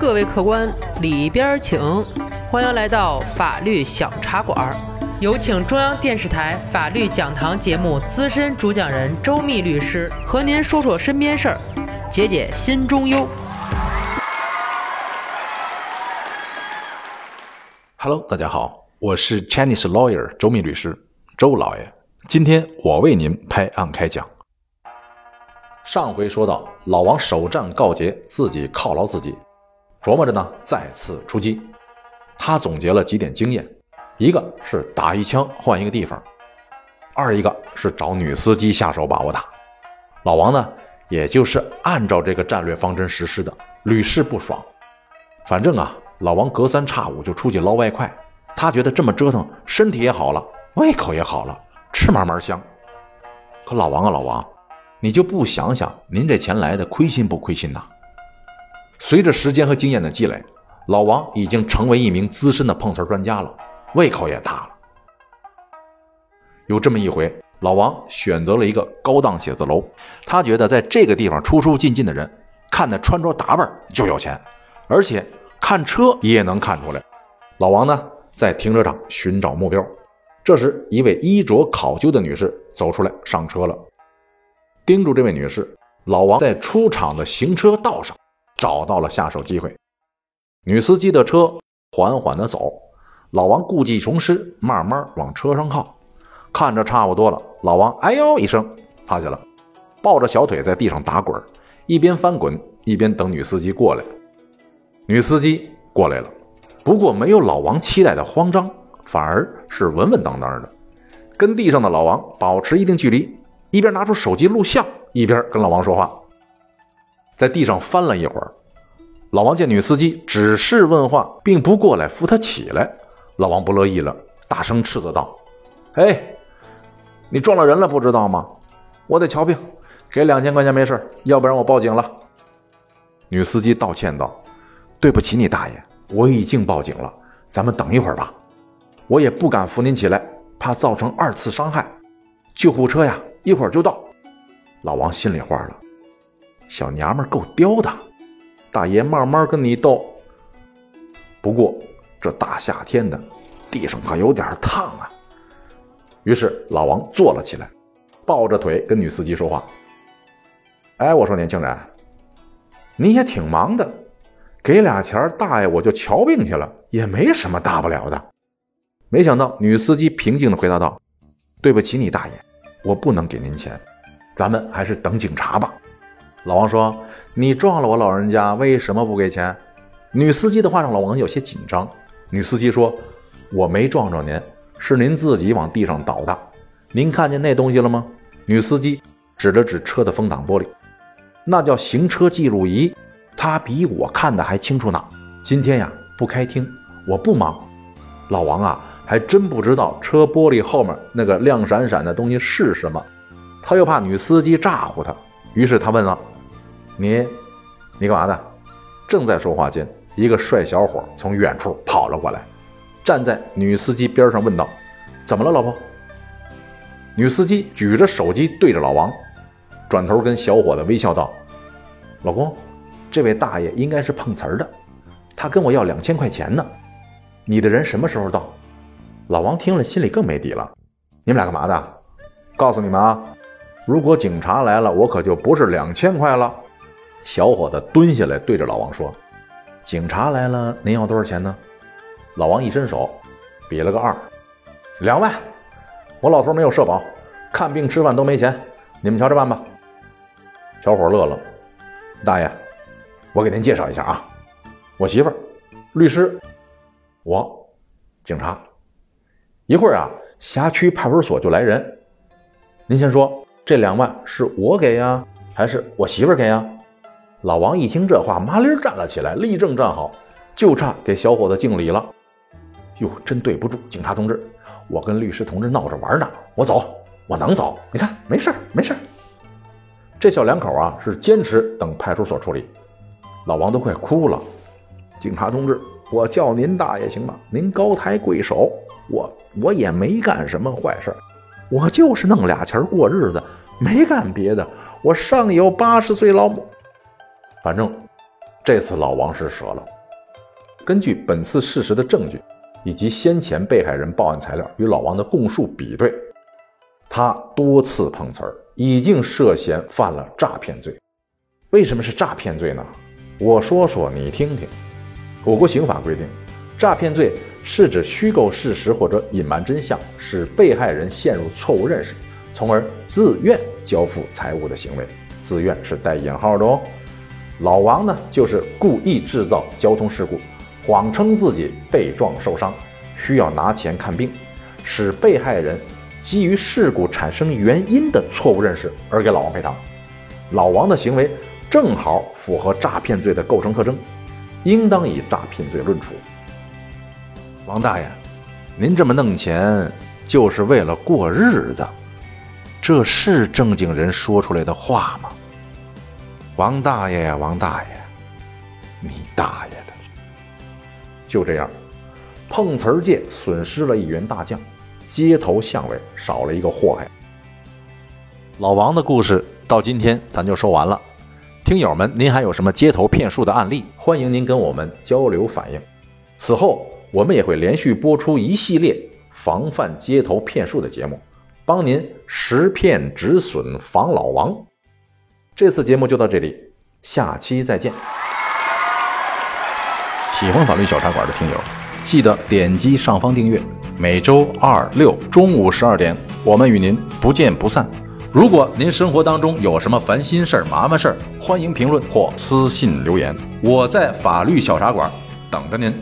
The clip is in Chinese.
各位客官，里边请，欢迎来到法律小茶馆。有请中央电视台法律讲堂节目资深主讲人周密律师和您说说身边事儿，解解心中忧。Hello，大家好，我是 Chinese lawyer 周密律师，周老爷。今天我为您拍案开讲。上回说到，老王首战告捷，自己犒劳自己，琢磨着呢再次出击。他总结了几点经验：一个是打一枪换一个地方；二一个是找女司机下手把我打。老王呢，也就是按照这个战略方针实施的，屡试不爽。反正啊，老王隔三差五就出去捞外快，他觉得这么折腾，身体也好了，胃口也好了，吃嘛嘛香。可老王啊，老王，你就不想想您这钱来的亏心不亏心呐？随着时间和经验的积累，老王已经成为一名资深的碰瓷专家了，胃口也大了。有这么一回，老王选择了一个高档写字楼，他觉得在这个地方出出进进的人，看那穿着打扮就有钱，而且看车也能看出来。老王呢，在停车场寻找目标。这时，一位衣着考究的女士走出来上车了。盯住这位女士，老王在出厂的行车道上找到了下手机会。女司机的车缓缓地走，老王故技重施，慢慢往车上靠。看着差不多了，老王哎呦一声趴下了，抱着小腿在地上打滚，一边翻滚一边等女司机过来。女司机过来了，不过没有老王期待的慌张，反而是稳稳当当的，跟地上的老王保持一定距离，一边拿出手机录像，一边跟老王说话。在地上翻了一会儿，老王见女司机只是问话，并不过来扶她起来，老王不乐意了，大声斥责道：“哎！”你撞了人了，不知道吗？我得瞧病，给两千块钱没事，要不然我报警了。女司机道歉道：“对不起，你大爷，我已经报警了，咱们等一会儿吧。我也不敢扶您起来，怕造成二次伤害。救护车呀，一会儿就到。”老王心里话了，小娘们够刁的，大爷慢慢跟你斗。不过这大夏天的，地上可有点烫啊。于是老王坐了起来，抱着腿跟女司机说话：“哎，我说年轻人，你也挺忙的，给俩钱，大爷我就瞧病去了，也没什么大不了的。”没想到女司机平静地回答道：“对不起，你大爷，我不能给您钱，咱们还是等警察吧。”老王说：“你撞了我老人家，为什么不给钱？”女司机的话让老王有些紧张。女司机说：“我没撞着您。”是您自己往地上倒的，您看见那东西了吗？女司机指了指车的风挡玻璃，那叫行车记录仪，她比我看的还清楚呢。今天呀不开庭，我不忙。老王啊，还真不知道车玻璃后面那个亮闪闪的东西是什么，他又怕女司机咋呼他，于是他问了：“你，你干嘛的？”正在说话间，一个帅小伙从远处跑了过来。站在女司机边上问道：“怎么了，老婆？”女司机举着手机对着老王，转头跟小伙子微笑道：“老公，这位大爷应该是碰瓷儿的，他跟我要两千块钱呢。你的人什么时候到？”老王听了心里更没底了：“你们俩干嘛的？告诉你们啊，如果警察来了，我可就不是两千块了。”小伙子蹲下来对着老王说：“警察来了，您要多少钱呢？”老王一伸手，比了个二，两万。我老头没有社保，看病吃饭都没钱，你们瞧着办吧。小伙乐了，大爷，我给您介绍一下啊，我媳妇儿，律师，我，警察。一会儿啊，辖区派出所就来人。您先说，这两万是我给呀，还是我媳妇儿给呀？老王一听这话，麻溜站了起来，立正站好，就差给小伙子敬礼了。哟，真对不住，警察同志，我跟律师同志闹着玩呢，我走，我能走。你看，没事儿没事儿这小两口啊，是坚持等派出所处理。老王都快哭了。警察同志，我叫您大爷行吗？您高抬贵手，我我也没干什么坏事，我就是弄俩钱过日子，没干别的。我上有八十岁老母，反正这次老王是折了。根据本次事实的证据，以及先前被害人报案材料与老王的供述比对，他多次碰瓷儿，已经涉嫌犯了诈骗罪。为什么是诈骗罪呢？我说说你听听。我国刑法规定，诈骗罪是指虚构事实或者隐瞒真相，使被害人陷入错误认识，从而自愿交付财物的行为。自愿是带引号的哦。老王呢，就是故意制造交通事故，谎称自己被撞受伤，需要拿钱看病，使被害人基于事故产生原因的错误认识而给老王赔偿。老王的行为正好符合诈骗罪的构成特征。应当以诈骗罪论处。王大爷，您这么弄钱就是为了过日子，这是正经人说出来的话吗？王大爷呀，王大爷，你大爷的！就这样，碰瓷儿界损失了一员大将，街头巷尾少了一个祸害。老王的故事到今天咱就说完了。听友们，您还有什么街头骗术的案例？欢迎您跟我们交流反映。此后，我们也会连续播出一系列防范街头骗术的节目，帮您识骗止损，防老王。这次节目就到这里，下期再见。喜欢法律小茶馆的听友，记得点击上方订阅。每周二六中午十二点，我们与您不见不散。如果您生活当中有什么烦心事儿、麻烦事儿，欢迎评论或私信留言，我在法律小茶馆等着您。